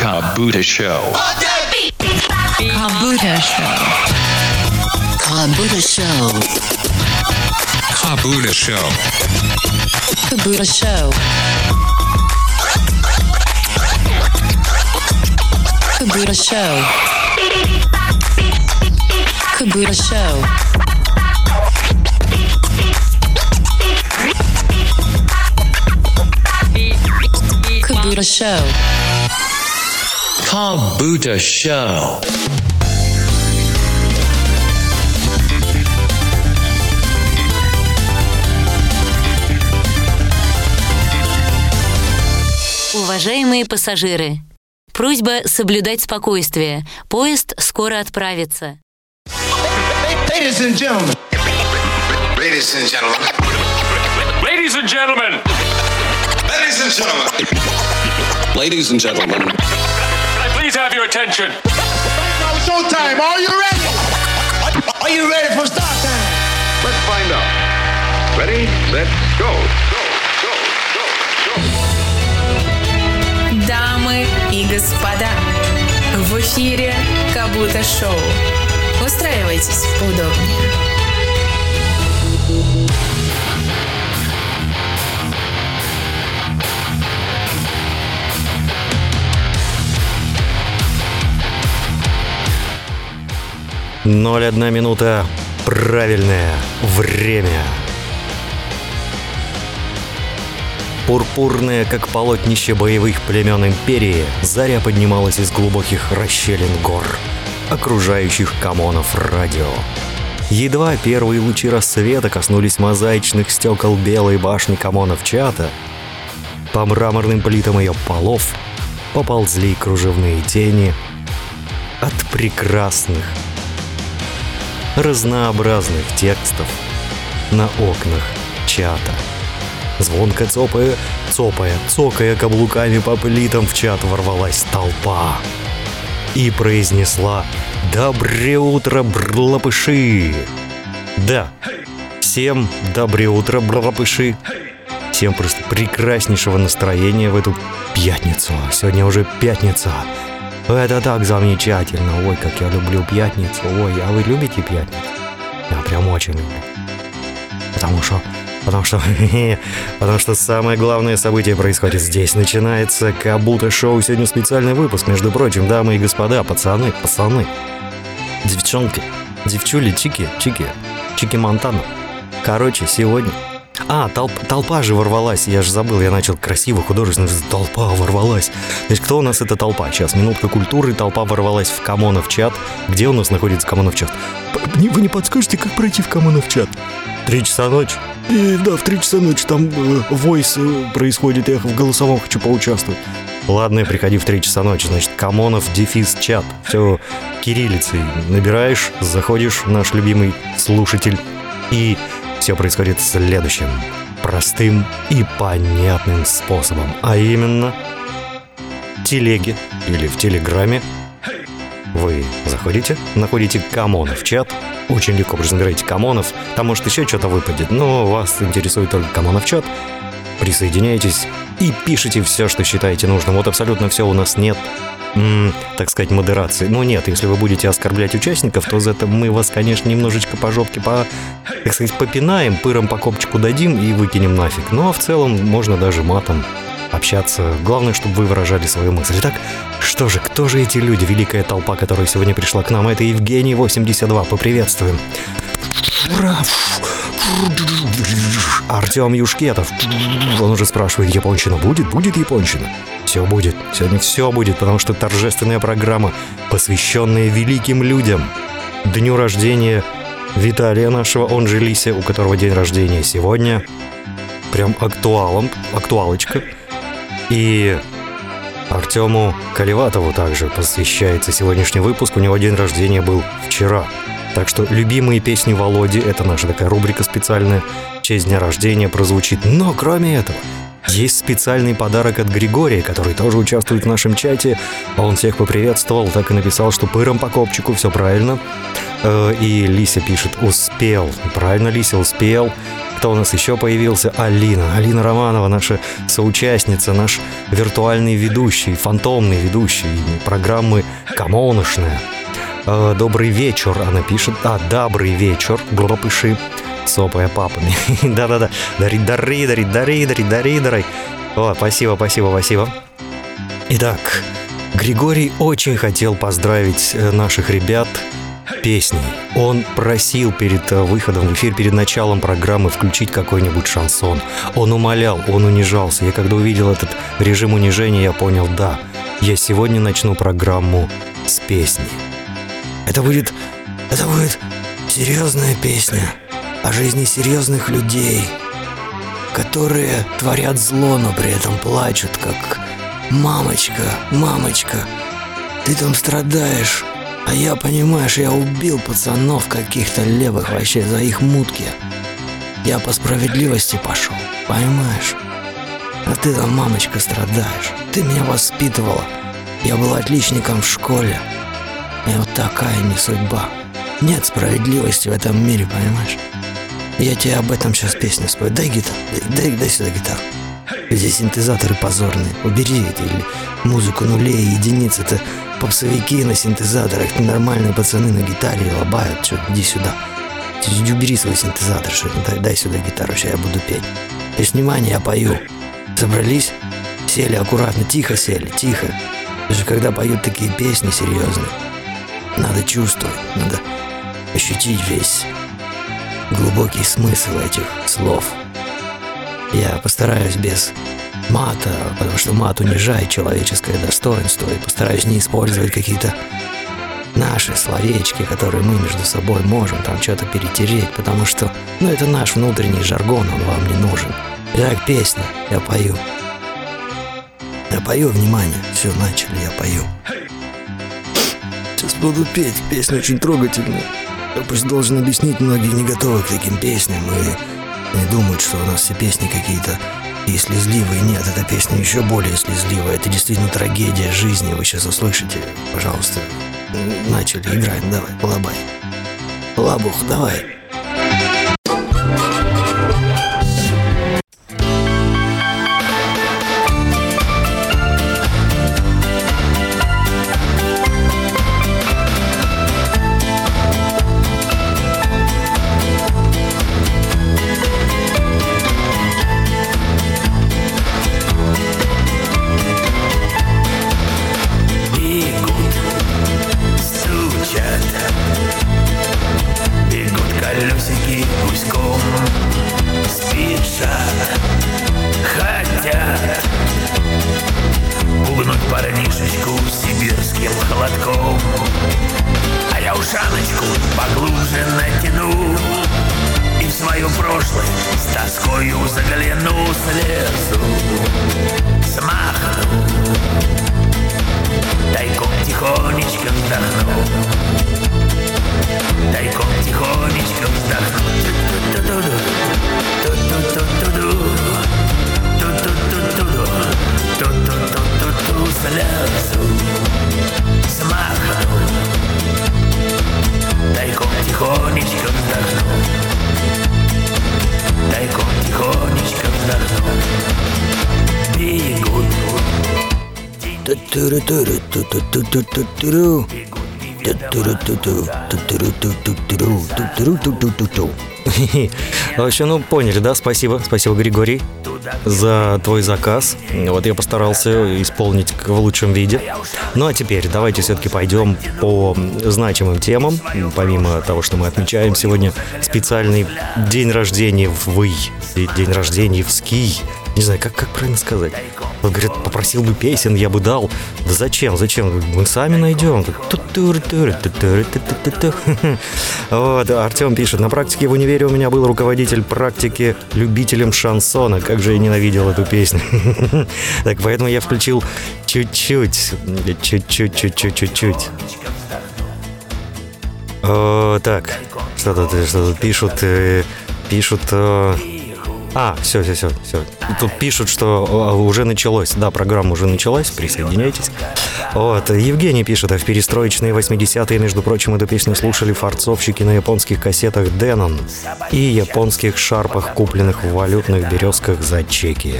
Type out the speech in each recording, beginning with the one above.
Kabuta Show. Kabuta Show. Kabuta Show. Kabuta Show. Kabuta Show. Kabuta Show. Kabuta Show. Buddha Show. Kabuta Show. Уважаемые пассажиры, просьба соблюдать спокойствие. Поезд скоро отправится. Ladies and gentlemen. Ladies and gentlemen. Ladies and gentlemen, Ladies and gentlemen. Ladies and gentlemen. Please have your attention? Now it's showtime. Are you ready? Are you ready for start time? Let's find out. Ready, set, go. Go, go, go, go. Дамы и господа, в эфире Кабута Шоу. Устраивайтесь поудобнее. Ноль одна минута. Правильное время. Пурпурная, как полотнище боевых племен Империи, заря поднималась из глубоких расщелин гор, окружающих Камонов радио. Едва первые лучи рассвета коснулись мозаичных стекол белой башни Камонов чата, по мраморным плитам ее полов поползли кружевные тени от прекрасных, разнообразных текстов на окнах чата. Звонко цопая, цопая, цокая каблуками по плитам в чат ворвалась толпа и произнесла «Доброе утро, брлапыши!» Да, всем доброе утро, брлапыши! Всем просто прекраснейшего настроения в эту пятницу. Сегодня уже пятница. Это так замечательно. Ой, как я люблю пятницу. Ой, а вы любите пятницу? Я прям очень люблю. Потому что Потому что, потому что самое главное событие происходит здесь. Начинается Кабута шоу. Сегодня специальный выпуск. Между прочим, дамы и господа, пацаны, пацаны, девчонки, девчули, чики, чики, чики Монтана. Короче, сегодня... А, толп, толпа же ворвалась. Я же забыл, я начал красиво, художественно. Толпа ворвалась. Значит, кто у нас это толпа? Сейчас, минутка культуры. Толпа ворвалась в Камонов чат. Где у нас находится Камонов чат? Вы не подскажете, как пройти в Камонов чат? Три часа ночи. И, да, в три часа ночи там э, войс э, происходит, я в голосовом хочу поучаствовать. Ладно, приходи в три часа ночи, значит, Камонов, дефис, чат. Все кириллицей набираешь, заходишь, наш любимый слушатель, и все происходит следующим. Простым и понятным способом. А именно, телеге или в Телеграме вы заходите, находите Камонов чат, очень легко просто набираете Камонов, там может еще что-то выпадет, но вас интересует только Камонов чат, присоединяйтесь и пишите все, что считаете нужным. Вот абсолютно все у нас нет, м, так сказать, модерации. Ну нет, если вы будете оскорблять участников, то за это мы вас, конечно, немножечко по жопке, по, так сказать, попинаем, пыром по копчику дадим и выкинем нафиг. Ну а в целом можно даже матом общаться. Главное, чтобы вы выражали свою мысль. Итак, что же, кто же эти люди, великая толпа, которая сегодня пришла к нам? Это Евгений 82. Поприветствуем. Ура! Артем Юшкетов. Он уже спрашивает, японщина будет? Будет японщина? Все будет. Сегодня все будет, потому что торжественная программа, посвященная великим людям. Дню рождения Виталия нашего, он же Лися, у которого день рождения сегодня. Прям актуалом, актуалочка. И Артему Каливатову также посвящается сегодняшний выпуск. У него день рождения был вчера. Так что любимые песни Володи, это наша такая рубрика специальная, честь дня рождения прозвучит. Но кроме этого, есть специальный подарок от Григория, который тоже участвует в нашем чате. Он всех поприветствовал, так и написал, что пыром по копчику, все правильно. Э, И Лися пишет «Успел». Правильно, Лися, успел. Кто у нас еще появился? Алина. Алина Романова, наша соучастница, наш виртуальный ведущий, фантомный ведущий программы «Камоношная». Э, Добрый вечер, она пишет. А, добрый вечер, глупыши, сопая папами. Да-да-да. Дари, дари, дари, дари, дари, дари, дари. О, спасибо, спасибо, спасибо. Итак, Григорий очень хотел поздравить э, наших ребят песней. Он просил перед э, выходом в эфир, перед началом программы включить какой-нибудь шансон. Он умолял, он унижался. Я когда увидел этот режим унижения, я понял, да, я сегодня начну программу с песни. Это будет... Это будет серьезная песня о жизни серьезных людей, которые творят зло, но при этом плачут, как «Мамочка, мамочка, ты там страдаешь, а я, понимаешь, я убил пацанов каких-то левых вообще за их мутки. Я по справедливости пошел, понимаешь? А ты там, мамочка, страдаешь. Ты меня воспитывала. Я был отличником в школе. И вот такая не судьба. Нет справедливости в этом мире, понимаешь? Я тебе об этом сейчас песню спою. Дай гитару, дай, дай, сюда гитару. Здесь синтезаторы позорные. Убери это или музыку нулей и единиц. Это попсовики на синтезаторах. Нормальные пацаны на гитаре лобают. Че, иди сюда. Ты убери свой синтезатор, что дай, дай сюда гитару, сейчас я буду петь. Есть, внимание, я пою. Собрались? Сели аккуратно, тихо сели, тихо. Даже когда поют такие песни серьезные, надо чувствовать, надо ощутить весь глубокий смысл этих слов. Я постараюсь без мата, потому что мат унижает человеческое достоинство, и постараюсь не использовать какие-то наши словечки, которые мы между собой можем там что-то перетереть, потому что, ну, это наш внутренний жаргон, он вам не нужен. Итак, песня, я пою. Я пою, внимание, все, начали, я пою. Сейчас буду петь, песня очень трогательная. Я просто должен объяснить, многие не готовы к таким песням и не думают, что у нас все песни какие-то и слезливые. Нет, эта песня еще более слезливая. Это действительно трагедия жизни. Вы сейчас услышите. Пожалуйста, начали, играем. Давай, лабай. Лабух, давай. В общем, ну поняли, да? Спасибо, спасибо, Григорий, за твой заказ. Вот я постарался исполнить в лучшем виде. Ну а теперь давайте все-таки пойдем по значимым темам. Помимо того, что мы отмечаем сегодня специальный день рождения в вы, день рождения в ски. Не знаю, как, как правильно сказать. Вот, говорят, попросил бы песен, я бы дал. Да зачем, зачем? Мы сами найдем. Вот, Артем пишет. На практике в универе у меня был руководитель практики любителем шансона. Как же я ненавидел эту песню. Так, поэтому я включил чуть-чуть. Чуть-чуть, чуть-чуть, чуть-чуть. О, Так, что тут, что тут пишут? э, Пишут... э, А, все, все, все, все. Тут пишут, что а, уже началось. Да, программа уже началась, присоединяйтесь. Вот, Евгений пишет, а в перестроечные 80-е, между прочим, эту песню слушали фарцовщики на японских кассетах Denon и японских шарпах, купленных в валютных березках за чеки.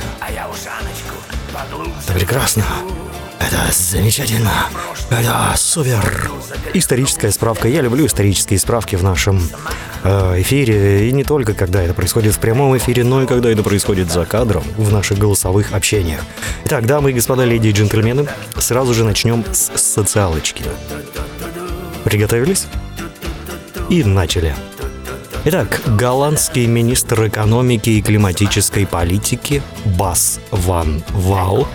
Это прекрасно. Это замечательно. Это супер. Историческая справка. Я люблю исторические справки в нашем э, эфире. И не только когда это происходит в прямом эфире, но и когда это происходит за кадром в наших голосовых общениях. Итак, дамы и господа, леди и джентльмены, сразу же начнем с социалочки. Приготовились? И начали. Итак, голландский министр экономики и климатической политики Бас Ван Ваут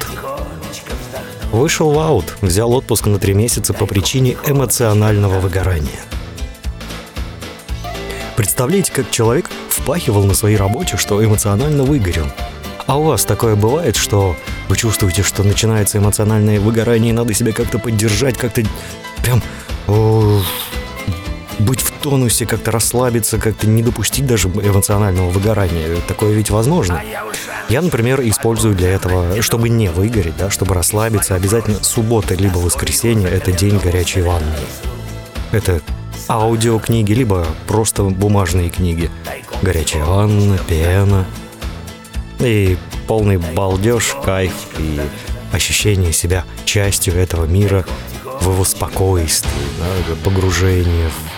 вышел в аут, взял отпуск на три месяца по причине эмоционального выгорания. Представляете, как человек впахивал на своей работе, что эмоционально выгорел. А у вас такое бывает, что вы чувствуете, что начинается эмоциональное выгорание, и надо себя как-то поддержать, как-то прям о, быть в тонусе, как-то расслабиться, как-то не допустить даже эмоционального выгорания. Такое ведь возможно. Я, например, использую для этого, чтобы не выгореть, да, чтобы расслабиться, обязательно суббота либо воскресенье – это день горячей ванны. Это аудиокниги, либо просто бумажные книги. Горячая ванна, пена. И полный балдеж, кайф и ощущение себя частью этого мира в его спокойствии, да, погружение в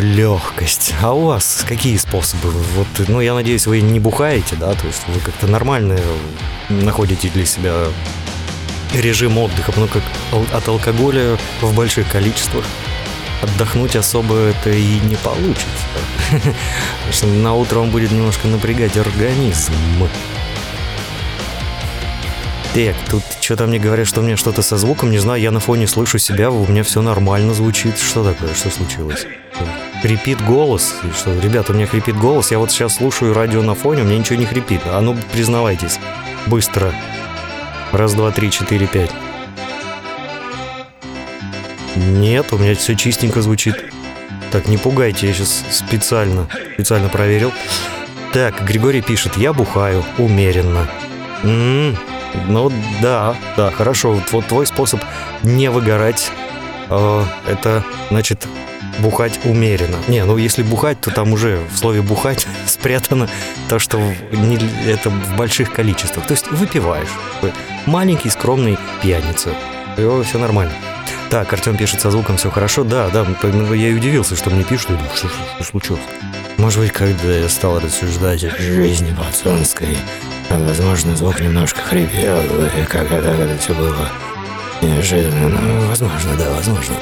легкость. А у вас какие способы? Вот, ну, я надеюсь, вы не бухаете, да, то есть вы как-то нормально находите для себя режим отдыха, потому как от алкоголя в больших количествах отдохнуть особо это и не получится. На утро он будет немножко напрягать организм. Так, тут что-то мне говорят, что у меня что-то со звуком, не знаю, я на фоне слышу себя, у меня все нормально звучит. Что такое? Что случилось? Хрипит голос. Что, ребята, у меня хрипит голос. Я вот сейчас слушаю радио на фоне, у меня ничего не хрипит. А ну, признавайтесь. Быстро. Раз, два, три, четыре, пять. Нет, у меня все чистенько звучит. Так, не пугайте, я сейчас специально, специально проверил. Так, Григорий пишет, я бухаю умеренно. М-м, ну да, да, хорошо. Вот, вот твой способ не выгорать, э, это значит бухать умеренно. Не, ну если бухать, то там уже в слове бухать спрятано то, что не, это в больших количествах. То есть выпиваешь. Маленький, скромный пьяница. И все нормально. Так, Артем пишет со звуком, все хорошо. Да, да, я и удивился, что мне пишут. Думаю, что, что, что случилось? Может быть, когда я стал рассуждать о жизни пацанской, возможно, звук немножко хрипел, и как это, это все было неожиданно. Ну, возможно, да, возможно.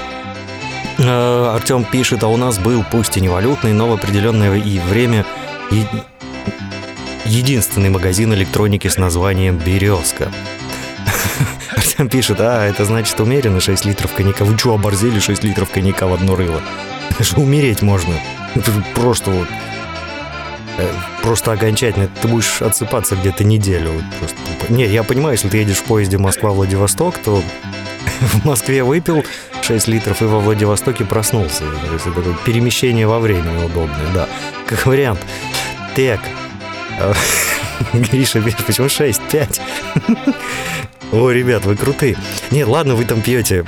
Э, Артем пишет, а у нас был, пусть и не валютный, но в определенное и время и единственный магазин электроники с названием «Березка». Артем пишет, а, это значит умеренно 6 литров коньяка. Вы что, оборзели 6 литров коньяка в одно рыло? Это умереть можно. Это просто вот просто окончательно. Ты будешь отсыпаться где-то неделю. Просто. Не, я понимаю, если ты едешь в поезде Москва-Владивосток, то в Москве выпил 6 литров и во Владивостоке проснулся. То есть это перемещение во времени удобное, да. Как вариант. Так. Гриша, почему 6? 5? О, ребят, вы крутые. Нет, ладно, вы там пьете.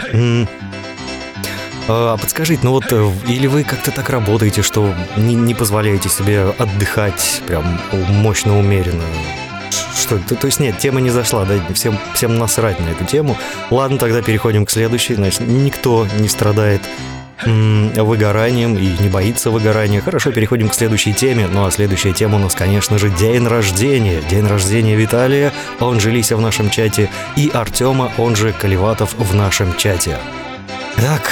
А подскажите, ну вот, э, или вы как-то так работаете, что не, не позволяете себе отдыхать прям мощно, умеренно? Что, то, то есть нет, тема не зашла, да, всем, всем насрать на эту тему. Ладно, тогда переходим к следующей. Значит, никто не страдает выгоранием и не боится выгорания. Хорошо, переходим к следующей теме. Ну а следующая тема у нас, конечно же, день рождения. День рождения Виталия, он же Лися в нашем чате, и Артема, он же Каливатов в нашем чате. Так,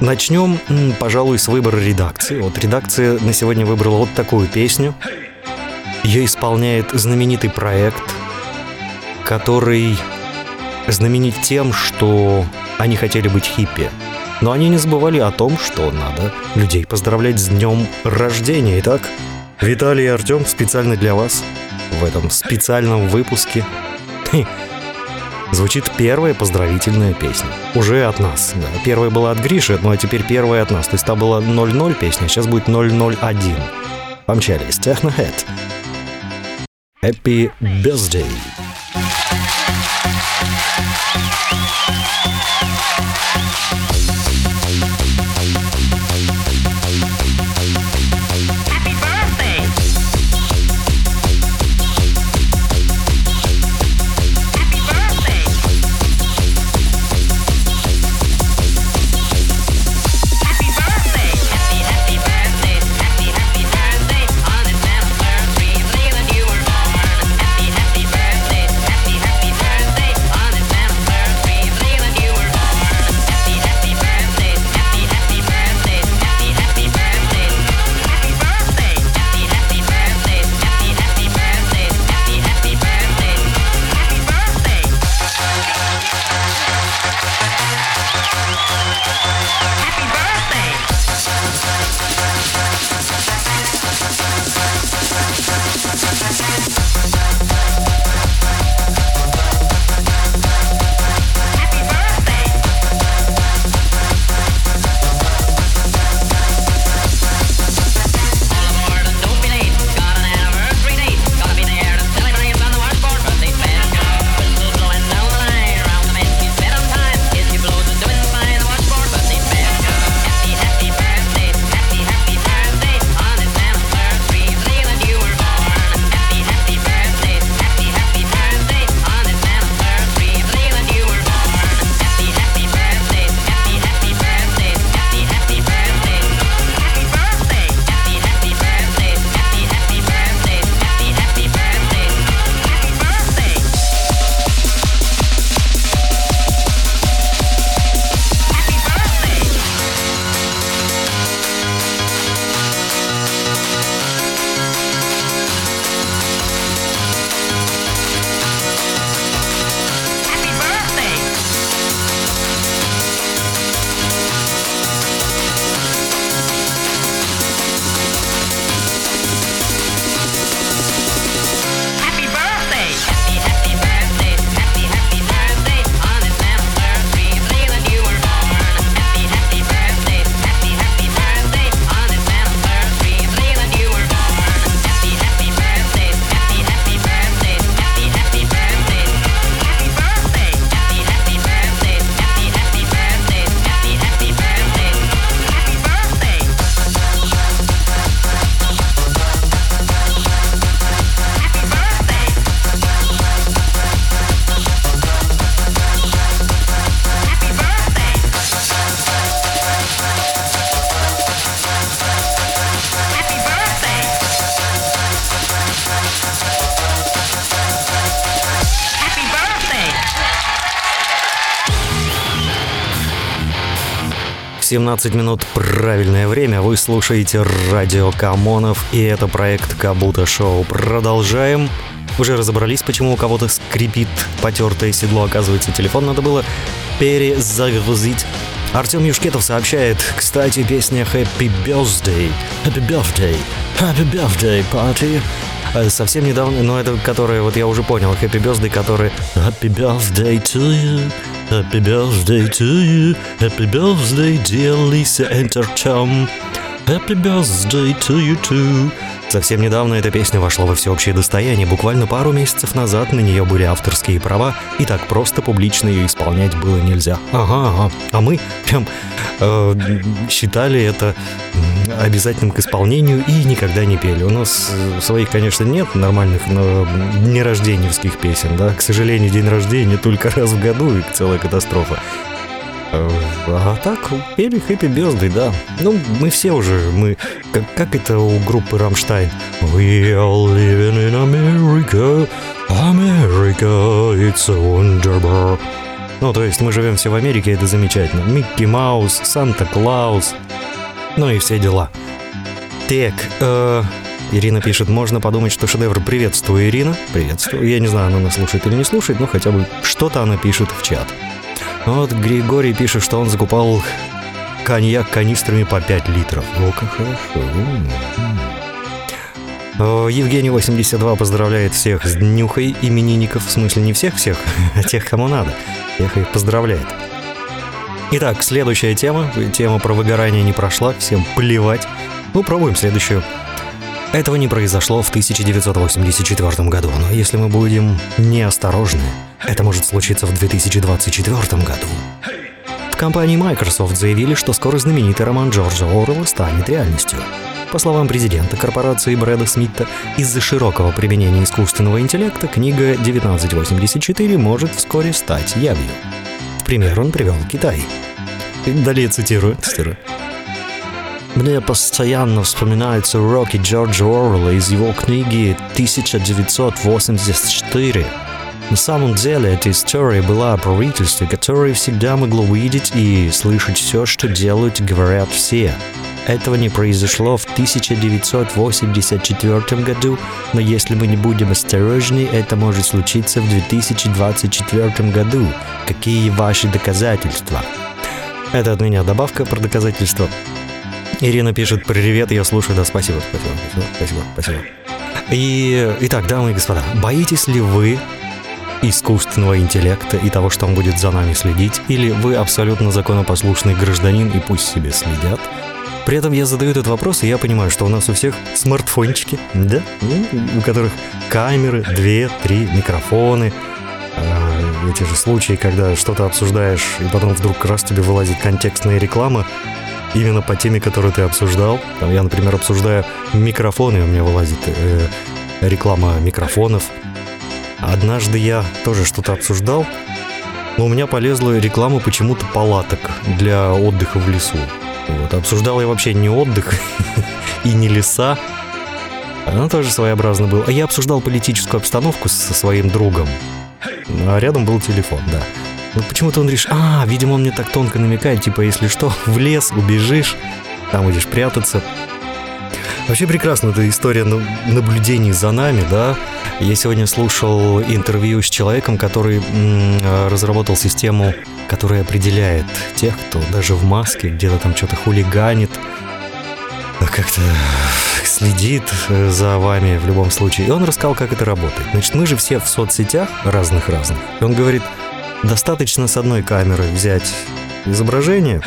начнем, пожалуй, с выбора редакции. Вот редакция на сегодня выбрала вот такую песню. Ее исполняет знаменитый проект, который знаменит тем, что они хотели быть хиппи. Но они не забывали о том, что надо людей поздравлять с днем рождения. Итак, Виталий и Артем специально для вас в этом специальном выпуске звучит первая поздравительная песня. Уже от нас. Да. Первая была от Гриши, ну а теперь первая от нас. То есть та была 0-0 песня, сейчас будет 001. Помчались. Technohead. Happy Birthday. В 17 минут правильное время. Вы слушаете радио Камонов, и это проект Кабута Шоу. Продолжаем. Уже разобрались, почему у кого-то скрипит потертое седло. Оказывается, телефон надо было перезагрузить. Артем Юшкетов сообщает, кстати, песня Happy Birthday. Happy Birthday. Happy Birthday Party. Э, Совсем недавно, но это которая, вот я уже понял, Happy Birthday, который Happy Birthday to you. Happy birthday to you. Happy birthday, dear Lisa and Tom. Happy birthday to you too. Совсем недавно эта песня вошла во всеобщее достояние. Буквально пару месяцев назад на нее были авторские права, и так просто публично ее исполнять было нельзя. Ага, ага. А мы прям э, считали это обязательным к исполнению и никогда не пели. У нас э, своих, конечно, нет нормальных но нерожденевских песен, да. К сожалению, день рождения только раз в году и целая катастрофа. Э, А так, пели Happy Birthday, да. Ну, мы все уже, мы... Как, как это у группы Рамштайн? We are living in America, America, it's so wonderful. Ну, то есть мы живем все в Америке, это замечательно. Микки Маус, Санта-Клаус, ну и все дела. Так, э, Ирина пишет, можно подумать, что шедевр. Приветствую, Ирина. Приветствую. Я не знаю, она нас слушает или не слушает, но хотя бы что-то она пишет в чат. Вот Григорий пишет, что он закупал коньяк канистрами по 5 литров. О, как хорошо. О, Евгений 82 поздравляет всех с днюхой именинников. В смысле не всех-всех, а тех, кому надо. Всех их поздравляет. Итак, следующая тема. Тема про выгорание не прошла, всем плевать. Ну, пробуем следующую. Этого не произошло в 1984 году, но если мы будем неосторожны, это может случиться в 2024 году. В компании Microsoft заявили, что скоро знаменитый роман Джорджа Орла станет реальностью. По словам президента корпорации Брэда Смита, из-за широкого применения искусственного интеллекта книга 1984 может вскоре стать явью. Пример он привел Китай. Далее цитирую. цитирую. Мне постоянно вспоминаются уроки Джорджа Орвелла из его книги 1984. На самом деле, эта история была о правительстве, которое всегда могло видеть и слышать все, что делают и говорят все. Этого не произошло в 1984 году, но если мы не будем осторожны, это может случиться в 2024 году. Какие ваши доказательства? Это от меня добавка про доказательства. Ирина пишет «Привет, я слушаю». Да, спасибо, спасибо, спасибо, спасибо. И, итак, дамы и господа, боитесь ли вы искусственного интеллекта и того, что он будет за нами следить, или вы абсолютно законопослушный гражданин и пусть себе следят? При этом я задаю этот вопрос, и я понимаю, что у нас у всех смартфончики, да, ну, у которых камеры, две, три, микрофоны, а, эти же случаи, когда что-то обсуждаешь, и потом вдруг раз тебе вылазит контекстная реклама, именно по теме, которую ты обсуждал. Там я, например, обсуждаю микрофоны, у меня вылазит э, реклама микрофонов. Однажды я тоже что-то обсуждал, но у меня полезла реклама почему-то палаток для отдыха в лесу. Вот. Обсуждал я вообще не отдых и не леса, она тоже своеобразно был. А я обсуждал политическую обстановку со своим другом. А рядом был телефон, да. Вот почему-то он решил, а, видимо, он мне так тонко намекает, типа, если что, в лес убежишь, там будешь прятаться. Вообще прекрасна эта история наблюдений за нами, да. Я сегодня слушал интервью с человеком, который разработал систему, которая определяет тех, кто даже в маске где-то там что-то хулиганит, как-то следит э, за вами в любом случае. И он рассказал, как это работает. Значит, мы же все в соцсетях разных-разных. И он говорит, достаточно с одной камеры взять изображение,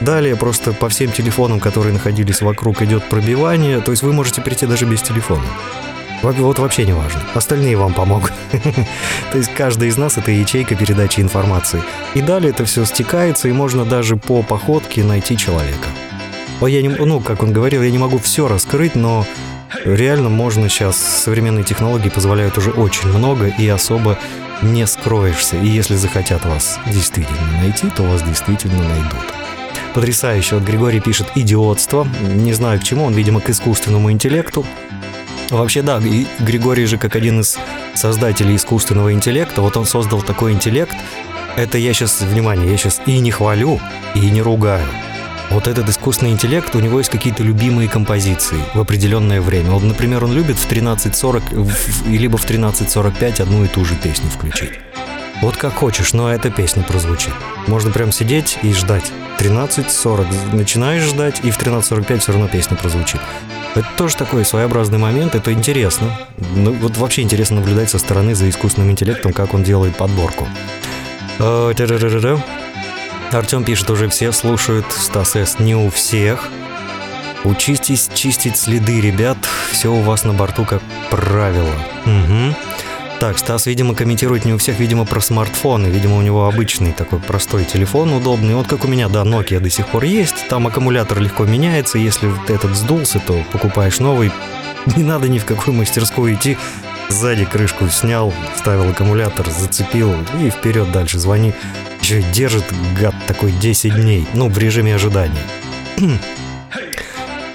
Далее просто по всем телефонам, которые находились вокруг, идет пробивание. То есть вы можете прийти даже без телефона. Вот вообще не важно. Остальные вам помогут. То есть каждый из нас это ячейка передачи информации. И далее это все стекается, и можно даже по походке найти человека. Я не, ну, как он говорил, я не могу все раскрыть, но реально можно сейчас, современные технологии позволяют уже очень много, и особо не скроешься. И если захотят вас действительно найти, то вас действительно найдут. Потрясающе. Вот Григорий пишет «идиотство». Не знаю к чему, он, видимо, к искусственному интеллекту. Вообще, да, и Григорий же как один из создателей искусственного интеллекта, вот он создал такой интеллект, это я сейчас, внимание, я сейчас и не хвалю, и не ругаю. Вот этот искусственный интеллект, у него есть какие-то любимые композиции в определенное время. Вот, например, он любит в 13.40 либо в 13.45 одну и ту же песню включить. Вот как хочешь, но эта песня прозвучит. Можно прям сидеть и ждать. 13.40 начинаешь ждать, и в 13.45 все равно песня прозвучит. Это тоже такой своеобразный момент, это интересно. Ну, вот вообще интересно наблюдать со стороны за искусственным интеллектом, как он делает подборку. Э, Артем пишет, уже все слушают Стас С. Не у всех. Учитесь чистить следы, ребят. Все у вас на борту как правило. Угу. Так, Стас, видимо, комментирует не у всех, видимо, про смартфоны. Видимо, у него обычный такой простой телефон удобный. Вот как у меня, да, Nokia до сих пор есть. Там аккумулятор легко меняется. Если этот сдулся, то покупаешь новый. Не надо ни в какую мастерскую идти. Сзади крышку снял, вставил аккумулятор, зацепил и вперед дальше звони. Еще держит гад такой 10 дней. Ну, в режиме ожидания.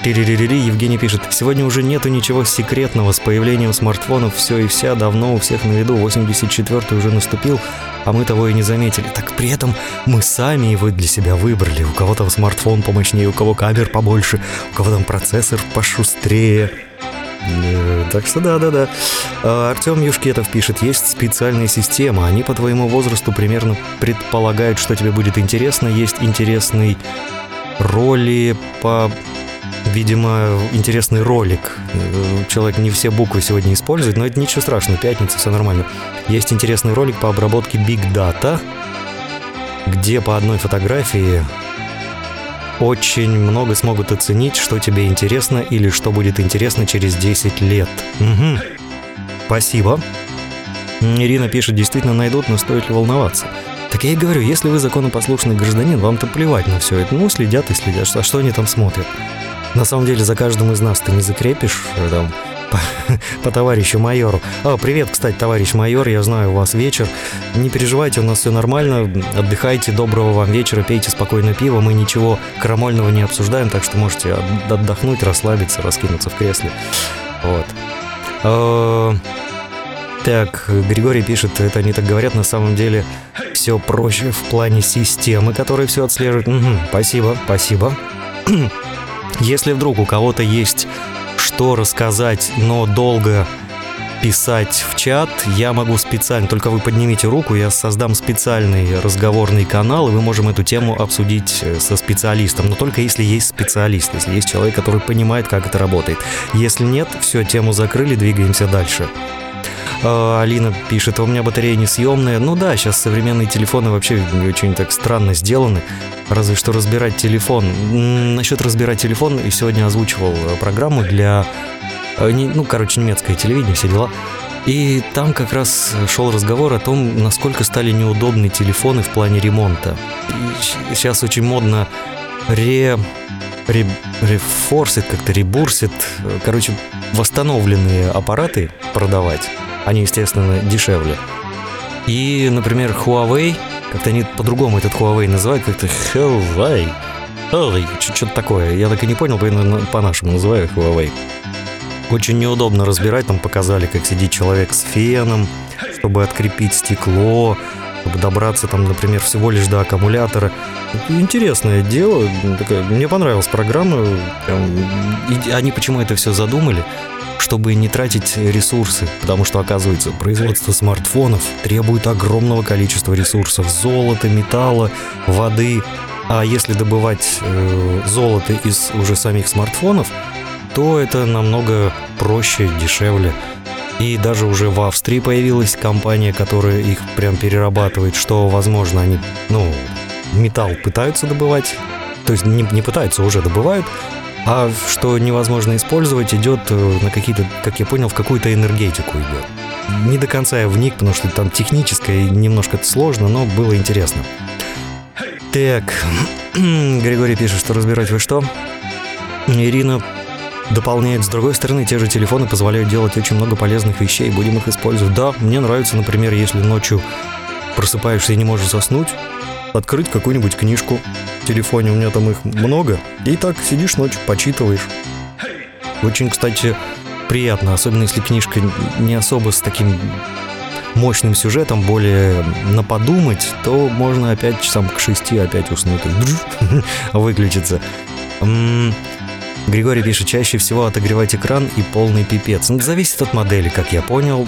Ри-ри-ри-ри, Евгений пишет, сегодня уже нету ничего секретного, с появлением смартфонов все и вся давно у всех на виду, 84-й уже наступил, а мы того и не заметили. Так при этом мы сами его для себя выбрали. У кого там смартфон помощнее, у кого камер побольше, у кого там процессор пошустрее. Э, так что да-да-да. Артем Юшкетов пишет, есть специальная система. Они по твоему возрасту примерно предполагают, что тебе будет интересно. Есть интересный роли по видимо, интересный ролик. Человек не все буквы сегодня использует, но это ничего страшного, пятница, все нормально. Есть интересный ролик по обработке Big Data, где по одной фотографии очень много смогут оценить, что тебе интересно или что будет интересно через 10 лет. Угу. Спасибо. Ирина пишет, действительно найдут, но стоит ли волноваться? Так я и говорю, если вы законопослушный гражданин, вам-то плевать на все это. Ну, следят и следят. А что они там смотрят? На самом деле, за каждым из нас ты не закрепишь э, там, по, по товарищу майору. А, привет, кстати, товарищ майор, я знаю, у вас вечер. Не переживайте, у нас все нормально. Отдыхайте, доброго вам вечера, пейте спокойно пиво. Мы ничего крамольного не обсуждаем, так что можете отдохнуть, расслабиться, раскинуться в кресле. Вот. А, так, Григорий пишет, это они так говорят, на самом деле все проще в плане системы, которая все отслеживает. Спасибо, спасибо. Если вдруг у кого-то есть что рассказать, но долго писать в чат, я могу специально, только вы поднимите руку, я создам специальный разговорный канал, и мы можем эту тему обсудить э, со специалистом, но только если есть специалист, если есть человек, который понимает, как это работает. Если нет, все, тему закрыли, двигаемся дальше. А, Алина пишет, «А у меня батарея несъемная. Ну да, сейчас современные телефоны вообще очень так странно сделаны. Разве что разбирать телефон. Насчет разбирать телефон, и сегодня озвучивал э, программу для, э, ну, короче, немецкое телевидение, все дела. И там как раз шел разговор о том, насколько стали неудобны телефоны в плане ремонта. Сейчас очень модно ре... ре... рефорсит, как-то ребурсит, э, короче, восстановленные аппараты продавать они, естественно, дешевле. И, например, Huawei, как-то они по-другому этот Huawei называют, как-то Huawei. Huawei, что-то такое. Я так и не понял, по-нашему называю Huawei. Очень неудобно разбирать, там показали, как сидит человек с феном, чтобы открепить стекло, добраться там, например, всего лишь до аккумулятора. Интересное дело, мне понравилась программа. И они почему это все задумали? чтобы не тратить ресурсы, потому что, оказывается, производство смартфонов требует огромного количества ресурсов – золота, металла, воды. А если добывать э, золото из уже самих смартфонов, то это намного проще, дешевле. И даже уже в Австрии появилась компания, которая их прям перерабатывает, что, возможно, они, ну, металл пытаются добывать, то есть не, не пытаются, уже добывают, а что невозможно использовать, идет э, на какие-то, как я понял, в какую-то энергетику идет. Не до конца я вник, потому что там техническое и немножко сложно, но было интересно. Так, Григорий пишет, что разбирать вы что? Ирина дополняет, с другой стороны, те же телефоны позволяют делать очень много полезных вещей, будем их использовать. Да, мне нравится, например, если ночью просыпаешься и не можешь заснуть, открыть какую-нибудь книжку в телефоне, у меня там их много, и так сидишь ночью, почитываешь. Очень, кстати, приятно, особенно если книжка не особо с таким мощным сюжетом, более на подумать, то можно опять часам к шести опять уснуть и выключиться. Григорий пишет, чаще всего отогревать экран и полный пипец. Ну, зависит от модели, как я понял.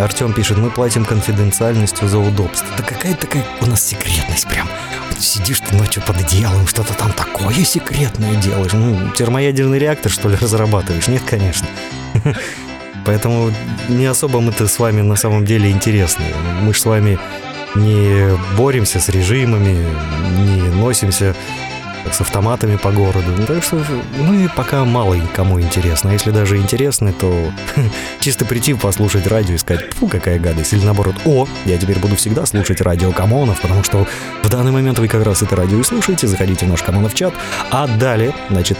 Артем пишет, мы платим конфиденциальностью за удобство. Да какая такая у нас секретность прям. Сидишь ты ночью под одеялом, что-то там такое секретное делаешь. Ну, термоядерный реактор, что ли, разрабатываешь? Нет, конечно. Поэтому не особо мы-то с вами на самом деле интересны. Мы же с вами не боремся с режимами, не носимся с автоматами по городу. Ну, так что, ну и пока мало кому интересно. А если даже интересно, то чисто прийти послушать радио и сказать, фу, какая гадость. Или наоборот, о, я теперь буду всегда слушать радио Камонов, потому что в данный момент вы как раз это радио и слушаете. Заходите в наш Камонов чат. А далее, значит,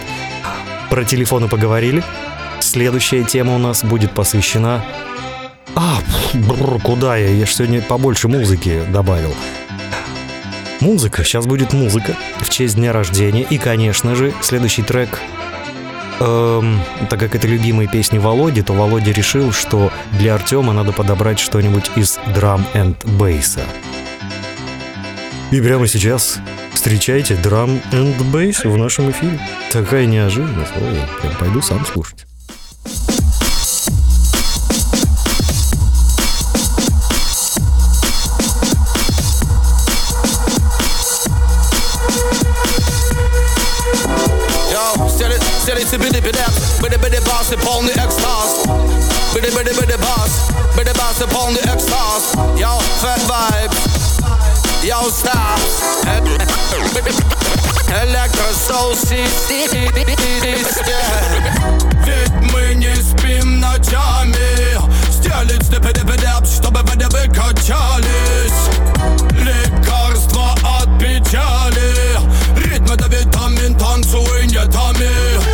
про телефоны поговорили. Следующая тема у нас будет посвящена... А, бррр, куда я? Я же сегодня побольше музыки добавил. Музыка, сейчас будет музыка в честь дня рождения. И, конечно же, следующий трек Эм, так как это любимые песни Володи, то Володя решил, что для Артема надо подобрать что-нибудь из драм and бейса. И прямо сейчас встречайте драм and бейс в нашем эфире. Такая неожиданность. Ой, прям пойду сам слушать. Tipsy bitty bitty X, bitty bitty boss upon the X-Toss. Bitty bitty bitty boss, bitty boss upon the X-Toss. Yo, fat vibes, yo, stop. Электро соус Ведь мы не спим ночами Стелить дыпы-дыпы-дыпс, чтобы вы качались Лекарство от печали Ритмы да витамин, танцуй не томи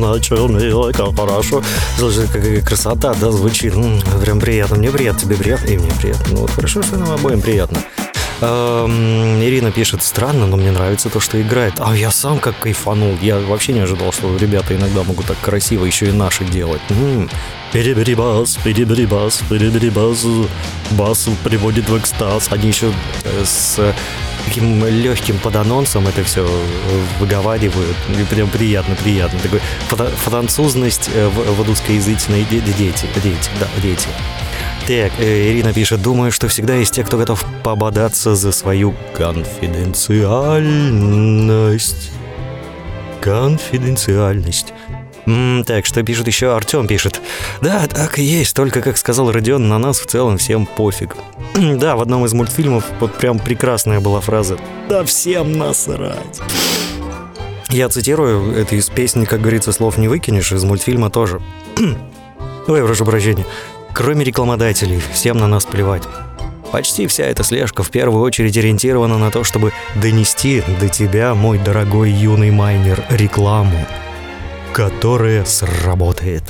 на черный, ой, как хорошо. Слушай, какая красота, да, звучит. М-м, прям приятно. Мне приятно, тебе приятно, и мне приятно. Ну вот хорошо, что нам обоим приятно. Эм, Ирина пишет, странно, но мне нравится то, что играет. А я сам как кайфанул. Я вообще не ожидал, что ребята иногда могут так красиво еще и наши делать. Перебери-бас, перебери-бас, перебери-бас. Бас приводит в экстаз. Они еще э, с таким легким поданонсом это все выговаривают. И прям приятно, приятно. Такой фра- французность э, в, в русскоязычной де- де- дети, дети, да, дети. Так, э, Ирина пишет, думаю, что всегда есть те, кто готов пободаться за свою конфиденциальность. Конфиденциальность. Так, что пишет еще? Артем пишет. Да, так и есть, только, как сказал Родион, на нас в целом всем пофиг. да, в одном из мультфильмов вот прям прекрасная была фраза «Да всем насрать». Я цитирую, это из песни, как говорится, слов не выкинешь, из мультфильма тоже. Ой, прошу прощения. Кроме рекламодателей, всем на нас плевать. Почти вся эта слежка в первую очередь ориентирована на то, чтобы донести до тебя, мой дорогой юный майнер, рекламу, которая сработает.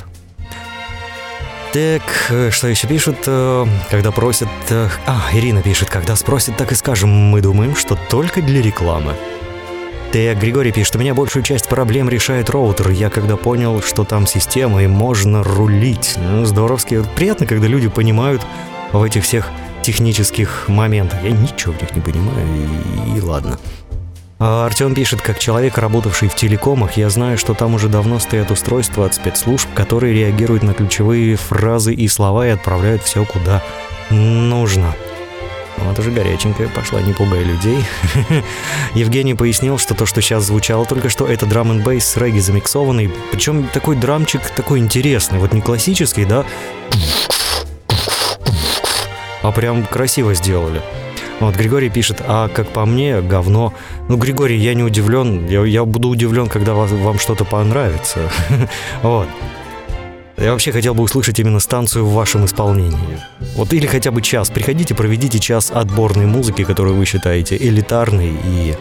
Так, э, что еще пишут, э, когда просят... э, А, Ирина пишет, когда спросят, так и скажем, мы думаем, что только для рекламы. Так, Григорий пишет, у меня большую часть проблем решает роутер. Я когда понял, что там система и можно рулить. Ну, здоровски. Приятно, когда люди понимают в этих всех технических моментах. Я ничего в них не понимаю, и, и ладно. А Артем пишет, как человек, работавший в телекомах, я знаю, что там уже давно стоят устройства от спецслужб, которые реагируют на ключевые фразы и слова и отправляют все куда нужно. Вот уже горяченькая пошла, не пугай людей. Евгений пояснил, что то, что сейчас звучало только что, это драм н бейс с регги замиксованный. Причем такой драмчик такой интересный. Вот не классический, да? А прям красиво сделали. Вот Григорий пишет, а как по мне, говно. Ну, Григорий, я не удивлен. Я, я буду удивлен, когда вас- вам что-то понравится. Вот. Я вообще хотел бы услышать именно станцию в вашем исполнении. Вот или хотя бы час. Приходите, проведите час отборной музыки, которую вы считаете элитарной. И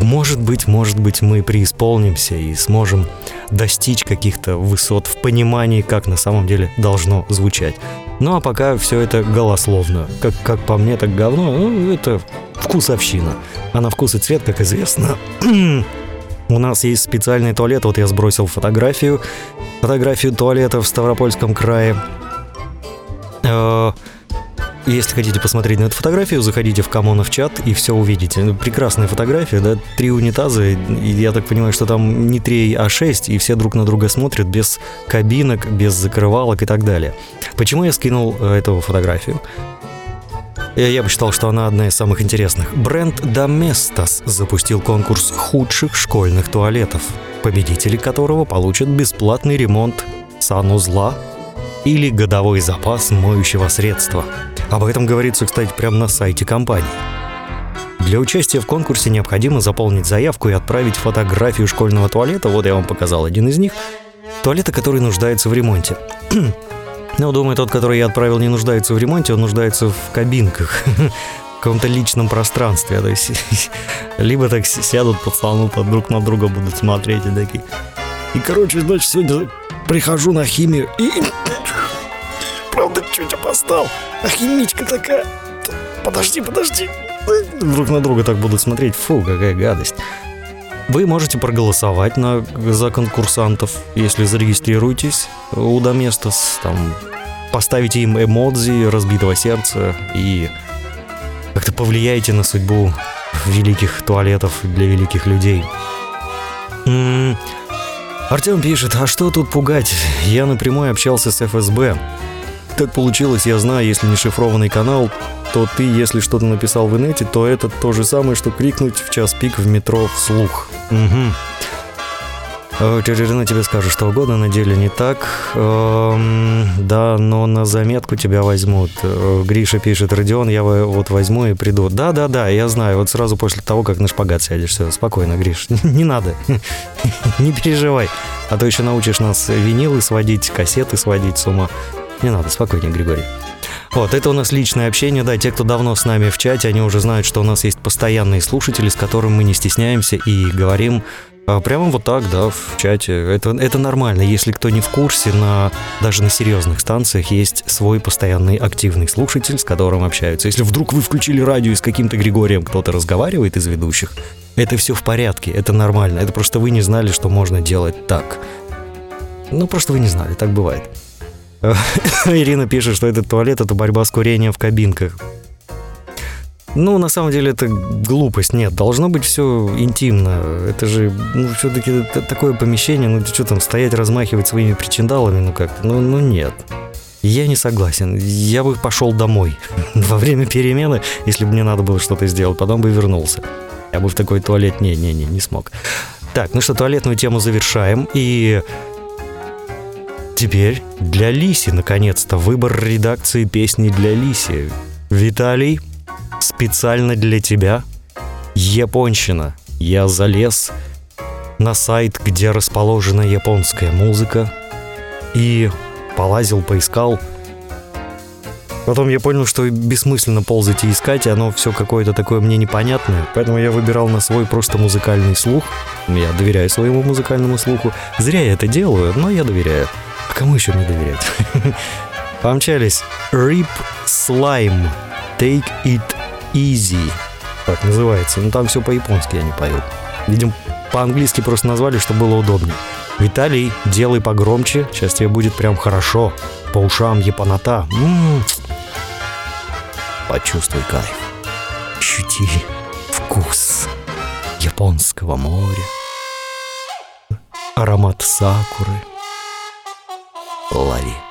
может быть, может быть, мы преисполнимся и сможем достичь каких-то высот в понимании, как на самом деле должно звучать. Ну а пока все это голословно. Как, как по мне, так говно. Ну, это вкусовщина. А на вкус и цвет, как известно, у нас есть специальный туалет. Вот я сбросил фотографию. Фотографию туалета в Ставропольском крае. Э, Если хотите посмотреть на эту фотографию, заходите в Камонов чат и все увидите. Ну, Прекрасная фотография, да, три унитаза, и я так понимаю, что там не три, а шесть, и все друг на друга смотрят без кабинок, без закрывалок и так далее. Почему я скинул э, эту фотографию? Э, Я посчитал, что она одна из самых интересных. Бренд Domestos запустил конкурс худших школьных туалетов, победители которого получат бесплатный ремонт санузла или годовой запас моющего средства. Об этом говорится, кстати, прямо на сайте компании. Для участия в конкурсе необходимо заполнить заявку и отправить фотографию школьного туалета, вот я вам показал один из них, туалета, который нуждается в ремонте. Ну, думаю, тот, который я отправил, не нуждается в ремонте, он нуждается в кабинках, в каком-то личном пространстве. То есть, либо так сядут пацаны, друг на друга будут смотреть и такие. И, короче, значит, сегодня прихожу на химию и... Правда, чуть опоздал. А химичка такая... Подожди, подожди. Друг на друга так будут смотреть. Фу, какая гадость. Вы можете проголосовать на, за конкурсантов, если зарегистрируетесь у Доместос, там, поставите им эмодзи разбитого сердца и как-то повлияете на судьбу великих туалетов для великих людей. М, Артем пишет, а что тут пугать? Я напрямую общался с ФСБ. Так получилось, я знаю, если не шифрованный канал, то ты, если что-то написал в инете, то это то же самое, что крикнуть в час пик в метро вслух. Угу. Терерина тебе скажет, что угодно, на деле не так. Эм, да, но на заметку тебя возьмут. Э, Гриша пишет, Родион, я во- вот возьму и приду. Да-да-да, я знаю, вот сразу после того, как на шпагат сядешь. Все, спокойно, Гриш, не надо, не переживай. А то еще научишь нас винилы сводить, кассеты сводить с ума. Не надо, спокойнее, Григорий. Вот, это у нас личное общение, да, те, кто давно с нами в чате, они уже знают, что у нас есть постоянные слушатели, с которыми мы не стесняемся и говорим а, прямо вот так, да, в чате. Это, это нормально. Если кто не в курсе, на, даже на серьезных станциях есть свой постоянный активный слушатель, с которым общаются. Если вдруг вы включили радио и с каким-то Григорием кто-то разговаривает из ведущих, это все в порядке, это нормально. Это просто вы не знали, что можно делать так. Ну, просто вы не знали, так бывает. Ирина пишет, что этот туалет – это борьба с курением в кабинках. Ну, на самом деле, это глупость. Нет, должно быть все интимно. Это же, ну, все-таки такое помещение, ну, что там, стоять, размахивать своими причиндалами, ну, как ну, ну, нет. Я не согласен. Я бы пошел домой во время перемены, если бы мне надо было что-то сделать, потом бы вернулся. Я бы в такой туалет не-не-не, не смог. Так, ну что, туалетную тему завершаем. И теперь для Лиси, наконец-то, выбор редакции песни для Лиси. Виталий, специально для тебя японщина. Я залез на сайт, где расположена японская музыка, и полазил, поискал. Потом я понял, что бессмысленно ползать и искать, и оно все какое-то такое мне непонятное. Поэтому я выбирал на свой просто музыкальный слух. Я доверяю своему музыкальному слуху. Зря я это делаю, но я доверяю. А кому еще мне доверять? Помчались. Rip Slime. Take It Easy. Так называется. Ну там все по-японски я не поил. Видимо, по-английски просто назвали, чтобы было удобнее. Виталий, делай погромче, сейчас тебе будет прям хорошо. По ушам японота. М-м-м. Почувствуй кайф. Ощути вкус японского моря. Аромат сакуры. Лови.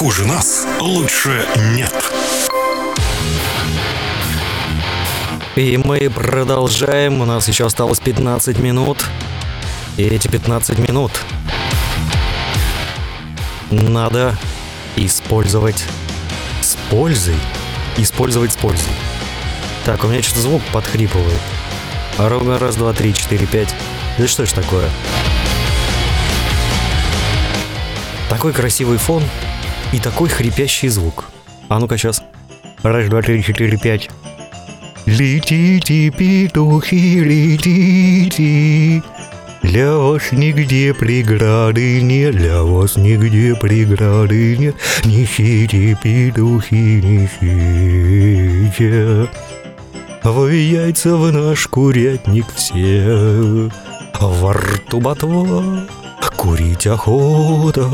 Хуже нас, лучше нет. И мы продолжаем. У нас еще осталось 15 минут. И эти 15 минут надо использовать с пользой. Использовать с пользой. Так, у меня что-то звук подхрипывает. Ровно раз, два, три, четыре, пять. Да что ж такое? Такой красивый фон и такой хрипящий звук. А ну-ка сейчас. Раз, два, три, четыре, пять. Летите, петухи, летите. Для вас нигде преграды нет, для вас нигде преграды нет. Несите, петухи, несите. Вы яйца в наш курятник все. Во рту ботва, курить охота.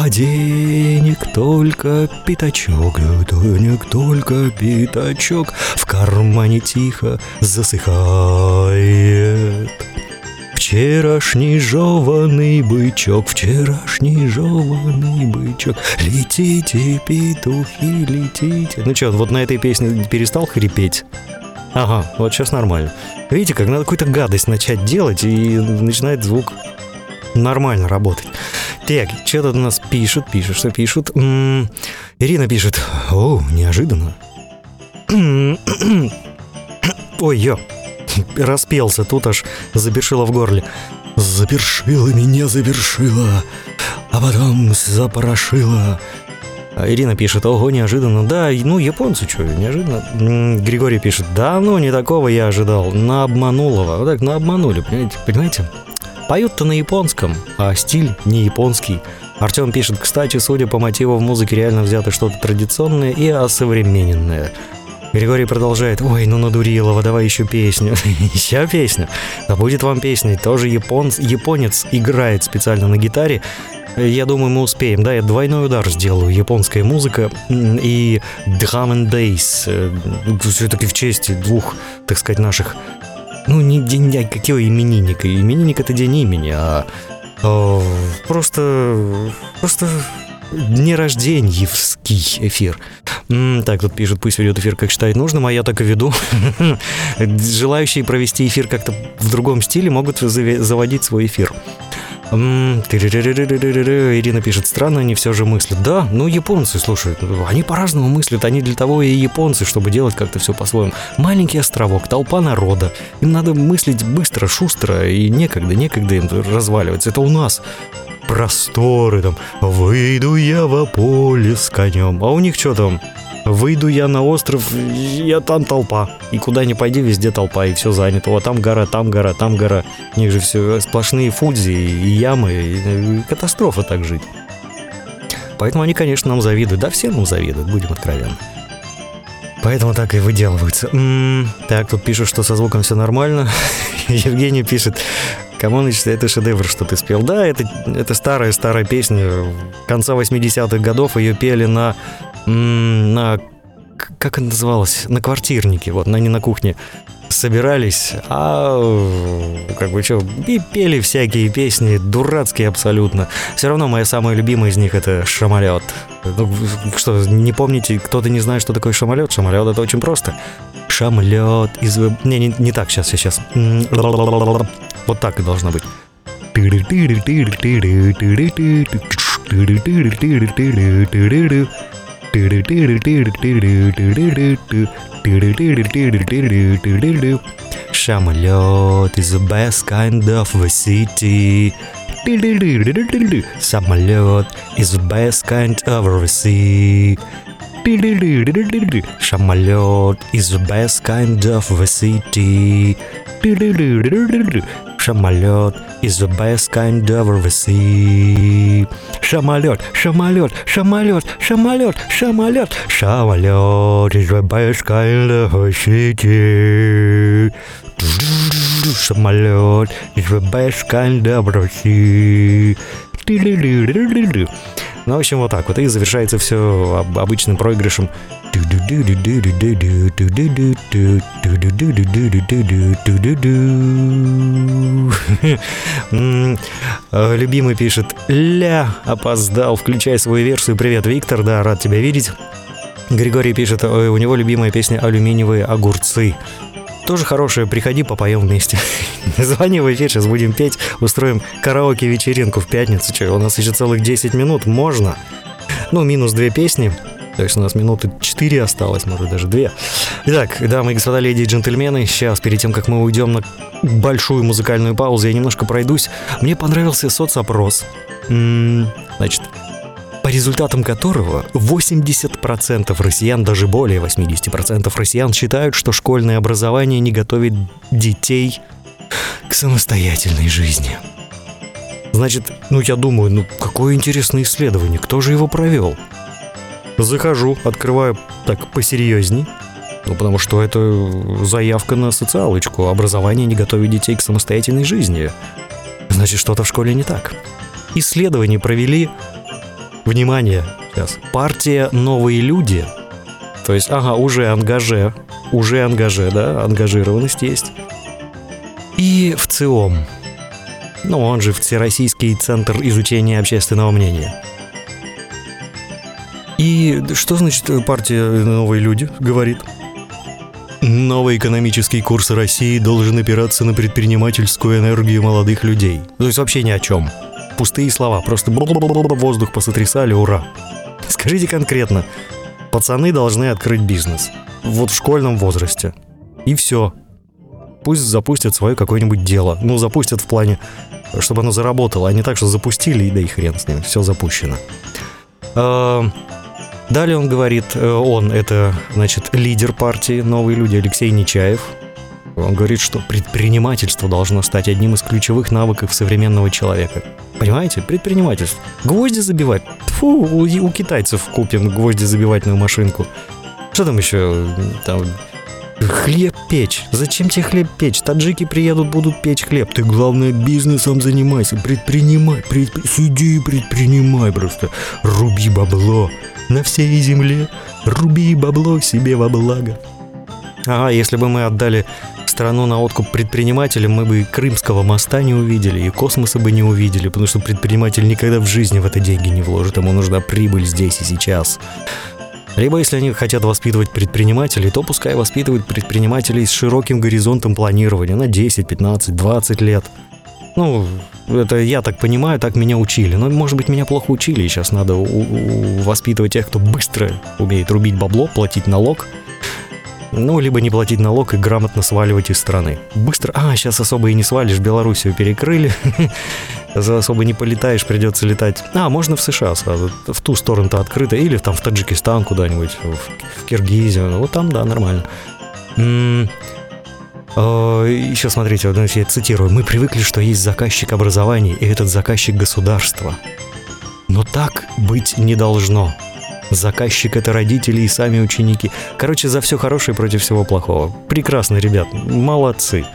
А денег только пятачок, денег только пятачок В кармане тихо засыхает. Вчерашний жеванный бычок, вчерашний жеванный бычок. Летите, петухи, летите. Ну что, вот на этой песне перестал хрипеть? Ага, вот сейчас нормально. Видите, как надо какую-то гадость начать делать И начинает звук нормально работать так, что тут у нас пишут, пишут, что пишут. М-м, Ирина пишет. О, неожиданно. Ой, ё. Распелся, тут аж запершило в горле. Запершила меня, завершила, а потом запорошила. А Ирина пишет, ого, неожиданно. Да, ну, японцы что, неожиданно. Григорий пишет, да, ну, не такого я ожидал. На обманулого. Вот так, на обманули, понимаете? Понимаете? Поют-то на японском, а стиль не японский. Артем пишет, кстати, судя по мотиву в музыке реально взято что-то традиционное и осовремененное. Григорий продолжает, ой, ну надурилова, давай еще песню. Еще песню. Да будет вам песня. Тоже япон... японец играет специально на гитаре. Я думаю, мы успеем. Да, я двойной удар сделаю. Японская музыка и drum and bass. Все-таки в честь двух, так сказать, наших ну, не день а какого именинника. Именинник это день имени, а о, просто, просто дни рожденьевский эфир. Так, тут пишут, пусть ведет эфир, как считает нужным, а я так и веду. Желающие провести эфир как-то в другом стиле могут заводить свой эфир. Ирина пишет, странно они все же мыслят. Да, ну японцы, слушай, они по-разному мыслят, они для того и японцы, чтобы делать как-то все по-своему. Маленький островок, толпа народа. Им надо мыслить быстро, шустро, и некогда, некогда им разваливаться. Это у нас просторы там. Выйду я во поле с конем. А у них что там? Выйду я на остров, я там толпа. И куда ни пойди, везде толпа, и все занято. Вот там гора, там гора, там гора. У них же все сплошные фудзи и ямы. И катастрофа так жить. Поэтому они, конечно, нам завидуют. Да, все нам завидуют, будем откровенны. Поэтому так и выделываются. М, Так, тут пишут, что со звуком все нормально. Евгений пишет, Камоныч, это шедевр, что ты спел. Да, это, это старая-старая песня. Конца 80-х годов ее пели на, на... Как это называлось? На квартирнике, вот, на, не на кухне. Собирались, а э, как бы что, и пели всякие песни, дурацкие абсолютно. Все равно моя самая любимая из них это «Шамолет». Ну, что, не помните, кто-то не знает, что такое шамолет? Шамолет это очень просто. Шамлет из... Не, не, не так, сейчас, сейчас. Вот так и должно быть. Самолет is the best kind of a city. Самолет is the best kind of a sea. Самолет is the best kind of a city. Самолет is the best kind of a sea. Самолет, самолет, самолет, самолет, самолет, самолет is the best kind of a city. Самолет is the best kind of a sea. Ну, в общем, вот так вот. И завершается все обычным проигрышем. Любимый пишет «Ля, опоздал, включай свою версию. Привет, Виктор, да, рад тебя видеть». Григорий пишет, у него любимая песня «Алюминиевые огурцы». Тоже хорошая, приходи, попоем вместе. Звони в эфир, сейчас будем петь, устроим караоке-вечеринку в пятницу. Че, у нас еще целых 10 минут, можно. Ну, минус две песни, то есть у нас минуты 4 осталось, может даже 2. Итак, дамы и господа, леди и джентльмены, сейчас, перед тем, как мы уйдем на большую музыкальную паузу, я немножко пройдусь. Мне понравился соцопрос. Значит, по результатам которого 80% россиян, даже более 80% россиян считают, что школьное образование не готовит детей к самостоятельной жизни. Значит, ну я думаю, ну какое интересное исследование, кто же его провел? Захожу, открываю так посерьезней, ну, потому что это заявка на социалочку. Образование не готовит детей к самостоятельной жизни. Значит, что-то в школе не так. Исследование провели Внимание, сейчас. Партия «Новые люди». То есть, ага, уже ангаже. Уже ангаже, да? Ангажированность есть. И в ЦИОМ. Ну, он же Всероссийский центр изучения общественного мнения. И что значит партия «Новые люди» говорит? Новый экономический курс России должен опираться на предпринимательскую энергию молодых людей. То есть вообще ни о чем пустые слова, просто воздух посотрясали, ура. Скажите конкретно, пацаны должны открыть бизнес. Вот в школьном возрасте. И все. Пусть запустят свое какое-нибудь дело. Ну, запустят в плане, чтобы оно заработало, а не так, что запустили, и да и хрен с ним, все запущено. А, далее он говорит, э, он, это, значит, лидер партии «Новые люди» Алексей Нечаев. Он говорит, что предпринимательство должно стать одним из ключевых навыков современного человека. Понимаете? Предпринимательство. Гвозди забивать. Фу, у, у китайцев купим гвозди забивательную машинку. Что там еще? Там Хлеб печь. Зачем тебе хлеб печь? Таджики приедут, будут печь хлеб. Ты, главное, бизнесом занимайся. Предпринимай. Предпри... Сиди и предпринимай просто. Руби бабло. На всей земле. Руби бабло себе во благо. Ага, если бы мы отдали страну на откуп предпринимателям, мы бы и Крымского моста не увидели, и космоса бы не увидели, потому что предприниматель никогда в жизни в это деньги не вложит, ему нужна прибыль здесь и сейчас. Либо если они хотят воспитывать предпринимателей, то пускай воспитывают предпринимателей с широким горизонтом планирования на 10, 15, 20 лет. Ну, это я так понимаю, так меня учили. Но, может быть, меня плохо учили, и сейчас надо у- у- воспитывать тех, кто быстро умеет рубить бабло, платить налог – ну, либо не платить налог и грамотно сваливать из страны. Быстро... А, сейчас особо и не свалишь, Белоруссию перекрыли. Особо не полетаешь, придется летать. А, можно в США сразу. В ту сторону-то открыто. Или там в Таджикистан куда-нибудь, в Киргизию. Вот там, да, нормально. Еще смотрите, вот, я цитирую. Мы привыкли, что есть заказчик образования, и этот заказчик государства. Но так быть не должно. Заказчик это родители и сами ученики. Короче, за все хорошее против всего плохого. Прекрасно, ребят, молодцы.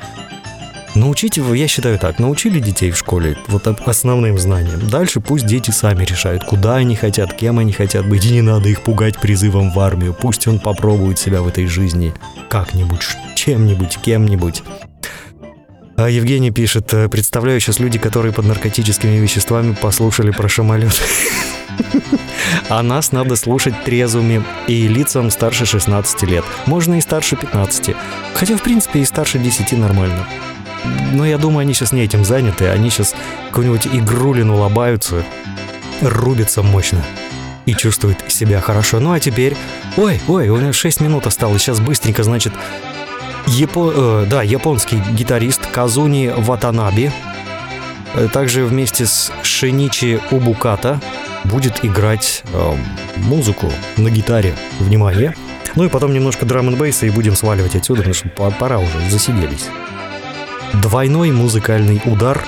Научите, я считаю так, научили детей в школе вот основным знаниям. Дальше пусть дети сами решают, куда они хотят, кем они хотят быть, и не надо их пугать призывом в армию. Пусть он попробует себя в этой жизни как-нибудь, чем-нибудь, кем-нибудь. А Евгений пишет, представляю сейчас люди, которые под наркотическими веществами послушали про шамолет. А нас надо слушать трезвыми и лицам старше 16 лет. Можно и старше 15. Хотя, в принципе, и старше 10 нормально. Но я думаю, они сейчас не этим заняты. Они сейчас какую-нибудь игрулину лобаются, рубятся мощно и чувствуют себя хорошо. Ну а теперь... Ой, ой, у меня 6 минут осталось. Сейчас быстренько, значит, Япо- э, да, японский гитарист Казуни Ватанаби, также вместе с Шиничи Убуката будет играть э, музыку на гитаре. Внимание! Ну и потом немножко драм н бейса и будем сваливать отсюда, потому что по- пора уже, засиделись. Двойной музыкальный удар.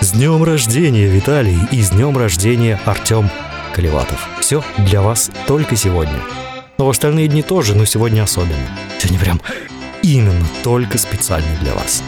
С днем рождения, Виталий, и с днем рождения, Артем Колеватов. Все для вас только сегодня. Но в остальные дни тоже, но сегодня особенно. Сегодня прям именно только специально для вас.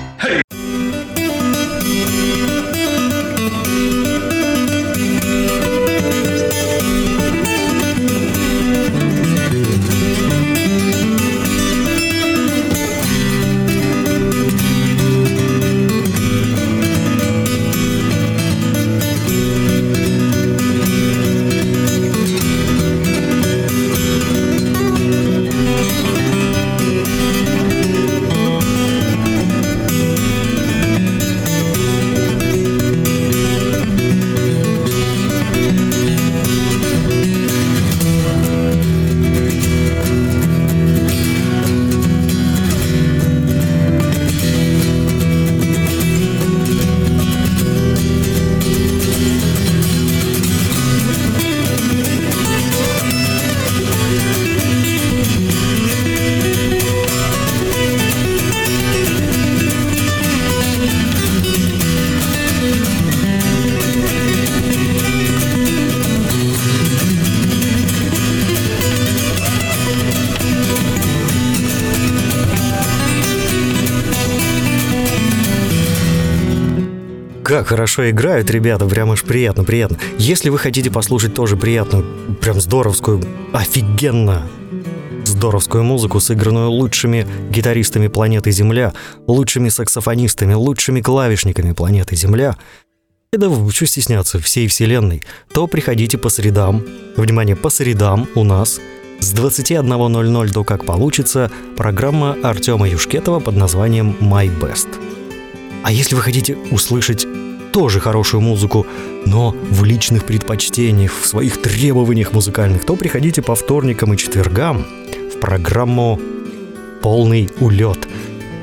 Как хорошо играют ребята, прям аж приятно, приятно. Если вы хотите послушать тоже приятную, прям здоровскую, офигенно здоровскую музыку, сыгранную лучшими гитаристами планеты Земля, лучшими саксофонистами, лучшими клавишниками планеты Земля, это что стесняться всей вселенной, то приходите по средам, внимание, по средам у нас с 21.00 до «Как получится» программа Артема Юшкетова под названием «My Best». А если вы хотите услышать тоже хорошую музыку, но в личных предпочтениях, в своих требованиях музыкальных, то приходите по вторникам и четвергам в программу «Полный улет».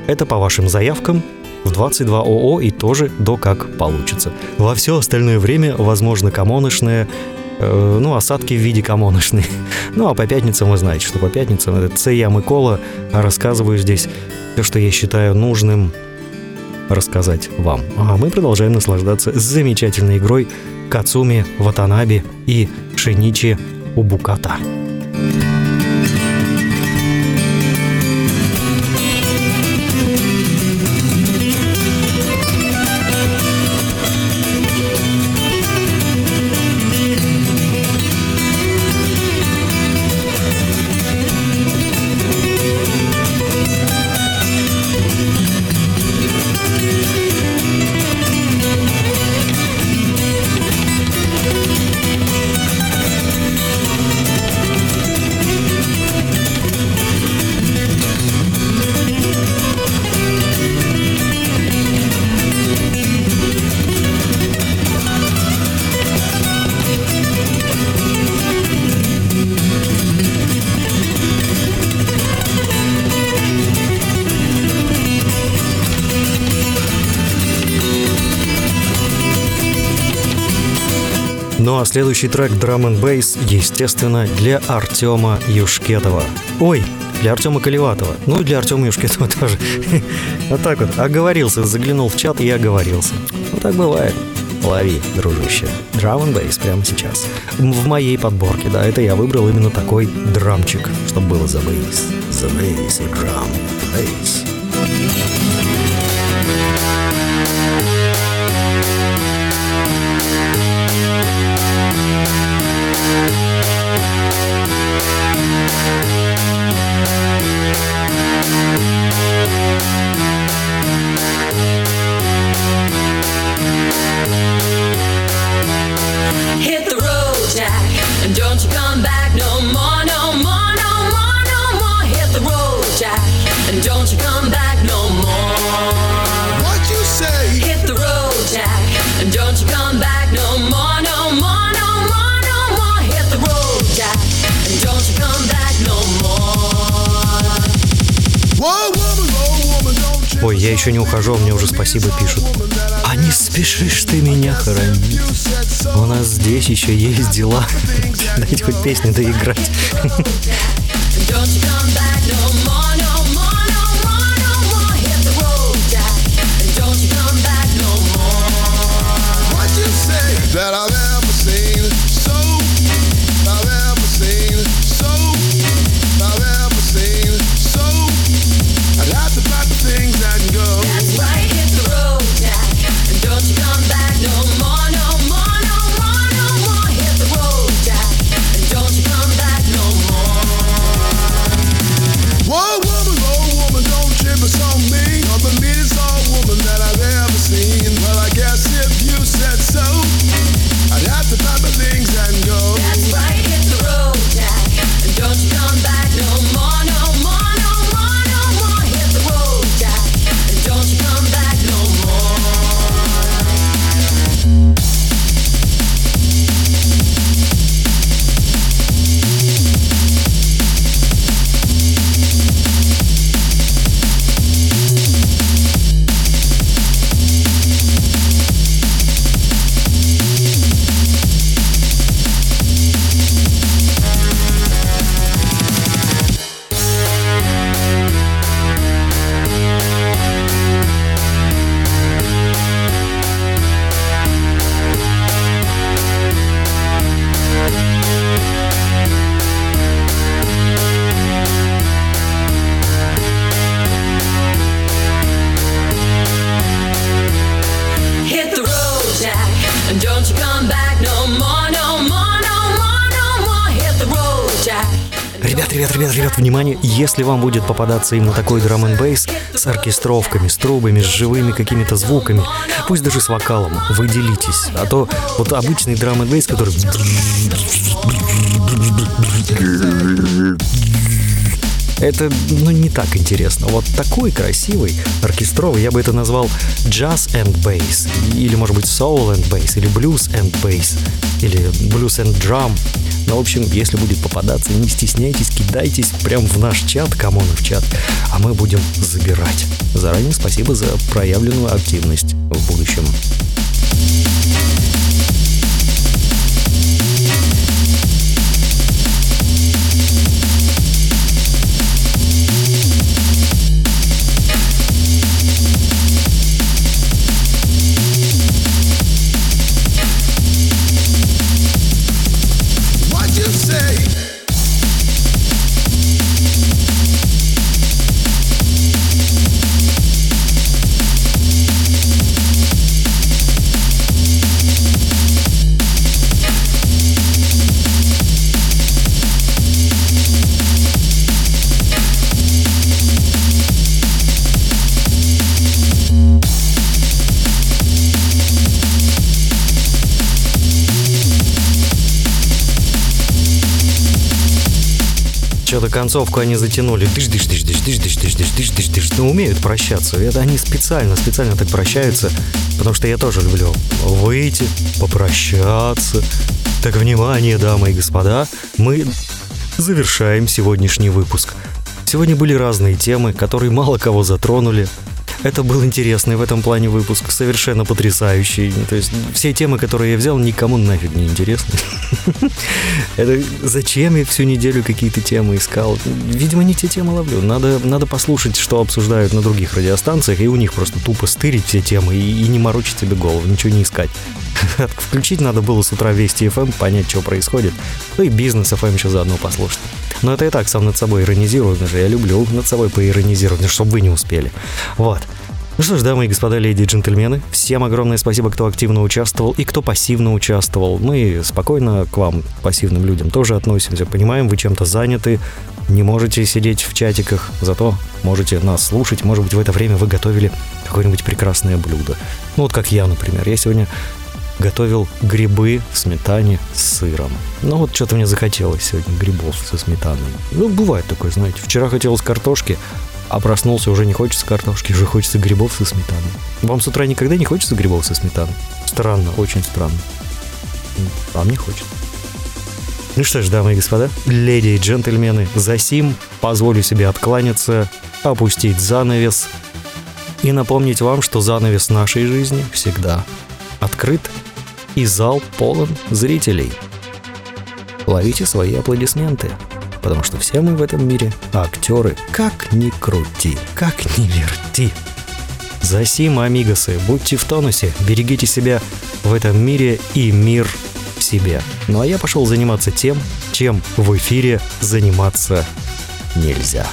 Это по вашим заявкам в 22 ОО и тоже до как получится. Во все остальное время, возможно, комоношное, э, ну, осадки в виде комоношной. Ну, а по пятницам вы знаете, что по пятницам это Це я Микола, рассказываю здесь все, что я считаю нужным рассказать вам. А мы продолжаем наслаждаться замечательной игрой Кацуми Ватанаби и Шиничи Убуката. Ну следующий трек Drum and Bass, естественно, для Артема Юшкетова. Ой, для Артема Колеватова. Ну и для Артема Юшкетова тоже. Вот так вот. Оговорился, заглянул в чат и оговорился. Вот так бывает. Лови, дружище. Drum and Bass прямо сейчас. В моей подборке, да, это я выбрал именно такой драмчик, чтобы было за бейс. За бейс и драм. Бейс. Я еще не ухожу, а мне уже спасибо пишут. А не спешишь ты меня хоронить. У нас здесь еще есть дела. Дайте хоть песни доиграть. если вам будет попадаться именно такой драм н бейс с оркестровками, с трубами, с живыми какими-то звуками, пусть даже с вокалом, вы делитесь. А то вот обычный драм н бейс, который... Это, ну, не так интересно. Вот такой красивый, оркестровый, я бы это назвал jazz and bass, или, может быть, soul and bass, или blues and bass, или blues and drum. Ну, в общем, если будет попадаться, не стесняйтесь, кидайтесь прям в наш чат, come on в чат, а мы будем забирать. Заранее спасибо за проявленную активность в будущем. Что-то концовку они затянули. Дыш, дыш, дыш, дыш, дыш, дыш, дыш, дыш, дыш, дыш, дыш. Ну, умеют прощаться. Это они специально, специально так прощаются. Потому что я тоже люблю выйти, попрощаться. Так, внимание, дамы и господа, мы завершаем сегодняшний выпуск. Сегодня были разные темы, которые мало кого затронули. Это был интересный в этом плане выпуск, совершенно потрясающий. То есть все темы, которые я взял, никому нафиг не интересны. Это зачем я всю неделю какие-то темы искал? Видимо, не те темы ловлю. Надо, надо послушать, что обсуждают на других радиостанциях, и у них просто тупо стырить все темы и, и не морочить себе голову, ничего не искать. Включить надо было с утра Вести FM, понять, что происходит. Ну и бизнес FM еще заодно послушать. Но это и так сам над собой иронизирую, даже я люблю над собой поиронизировать, чтобы вы не успели. Вот. Ну что ж, дамы и господа, леди и джентльмены, всем огромное спасибо, кто активно участвовал и кто пассивно участвовал. Мы спокойно к вам, пассивным людям, тоже относимся. Понимаем, вы чем-то заняты, не можете сидеть в чатиках, зато можете нас слушать. Может быть, в это время вы готовили какое-нибудь прекрасное блюдо. Ну вот как я, например. Я сегодня готовил грибы в сметане с сыром. Ну вот что-то мне захотелось сегодня грибов со сметаной. Ну, бывает такое, знаете. Вчера хотелось картошки, а проснулся, уже не хочется картошки, уже хочется грибов со сметаной. Вам с утра никогда не хочется грибов со сметаной? Странно, очень странно. А мне хочется. Ну что ж, дамы и господа, леди и джентльмены, за сим позволю себе откланяться, опустить занавес и напомнить вам, что занавес нашей жизни всегда открыт, и зал полон зрителей. Ловите свои аплодисменты, потому что все мы в этом мире актеры, как ни крути, как ни верти. Засим, амигосы, будьте в тонусе, берегите себя в этом мире и мир в себе. Ну а я пошел заниматься тем, чем в эфире заниматься нельзя.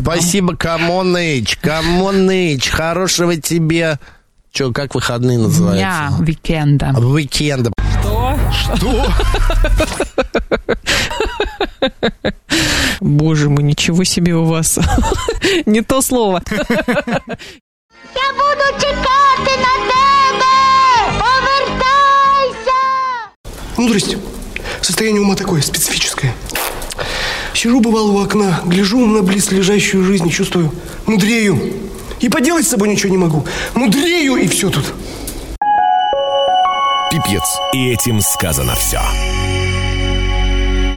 Спасибо, Камоныч. Камоныч, хорошего тебе... Че, как выходные называются? Дня, уикенда. Уикенда. Что? Что? Боже мой, ничего себе у вас. Не то слово. Я буду чекати на тебе! Повертайся! Мудрость. Состояние ума такое, специфическое. Сижу, бывало, у окна, гляжу на близлежащую жизнь и чувствую, мудрею. И поделать с собой ничего не могу. Мудрею, и все тут. Пипец. И этим сказано все.